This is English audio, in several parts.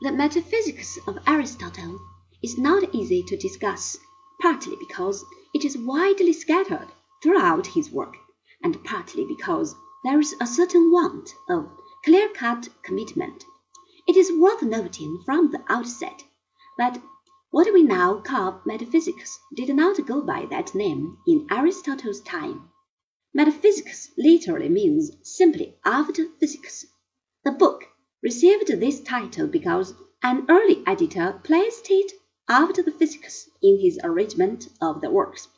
The metaphysics of Aristotle is not easy to discuss, partly because it is widely scattered throughout his work, and partly because there is a certain want of clear cut commitment. It is worth noting from the outset that what we now call metaphysics did not go by that name in Aristotle's time. Metaphysics literally means simply after physics. The book received this title because an early editor placed it after the physics in his arrangement of the works.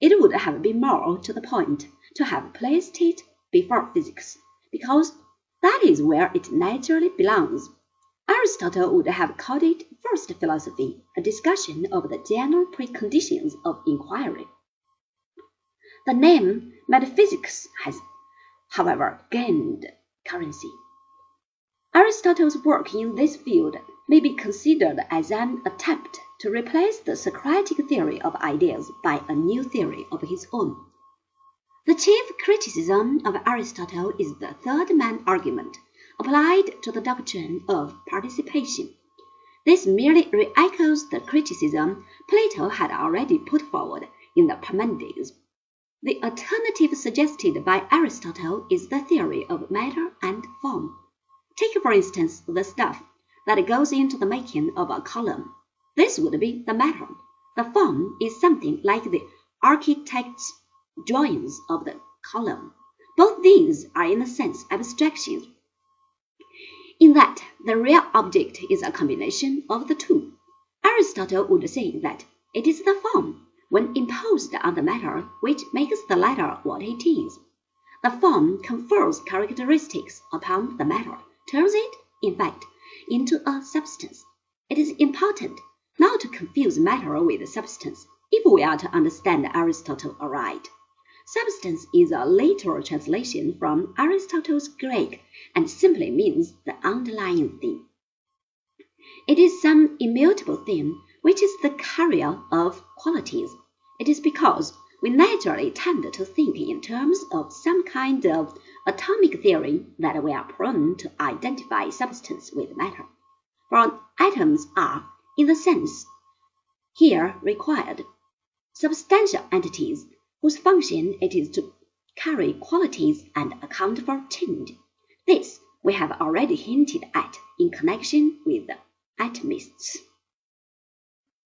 It would have been more to the point to have placed it before physics, because that is where it naturally belongs. Aristotle would have called it first philosophy, a discussion of the general preconditions of inquiry. The name metaphysics has, however, gained currency. Aristotle's work in this field may be considered as an attempt to replace the Socratic theory of ideas by a new theory of his own. The chief criticism of Aristotle is the third man argument applied to the doctrine of participation. This merely re-echoes the criticism Plato had already put forward in the Parmenides. The alternative suggested by Aristotle is the theory of matter and form. Take, for instance, the stuff that goes into the making of a column. This would be the matter. The form is something like the architect's drawings of the column. Both these are in a sense abstractions, in that the real object is a combination of the two. Aristotle would say that it is the form, when imposed on the matter, which makes the latter what it is. The form confers characteristics upon the matter turns it, in fact, into a substance. It is important not to confuse matter with substance if we are to understand Aristotle aright. Substance is a literal translation from Aristotle's Greek and simply means the underlying thing. It is some immutable thing which is the carrier of qualities. It is because we naturally tend to think in terms of some kind of atomic theory that we are prone to identify substance with matter. For atoms are, in the sense here required, substantial entities whose function it is to carry qualities and account for change. This we have already hinted at in connection with the atomists.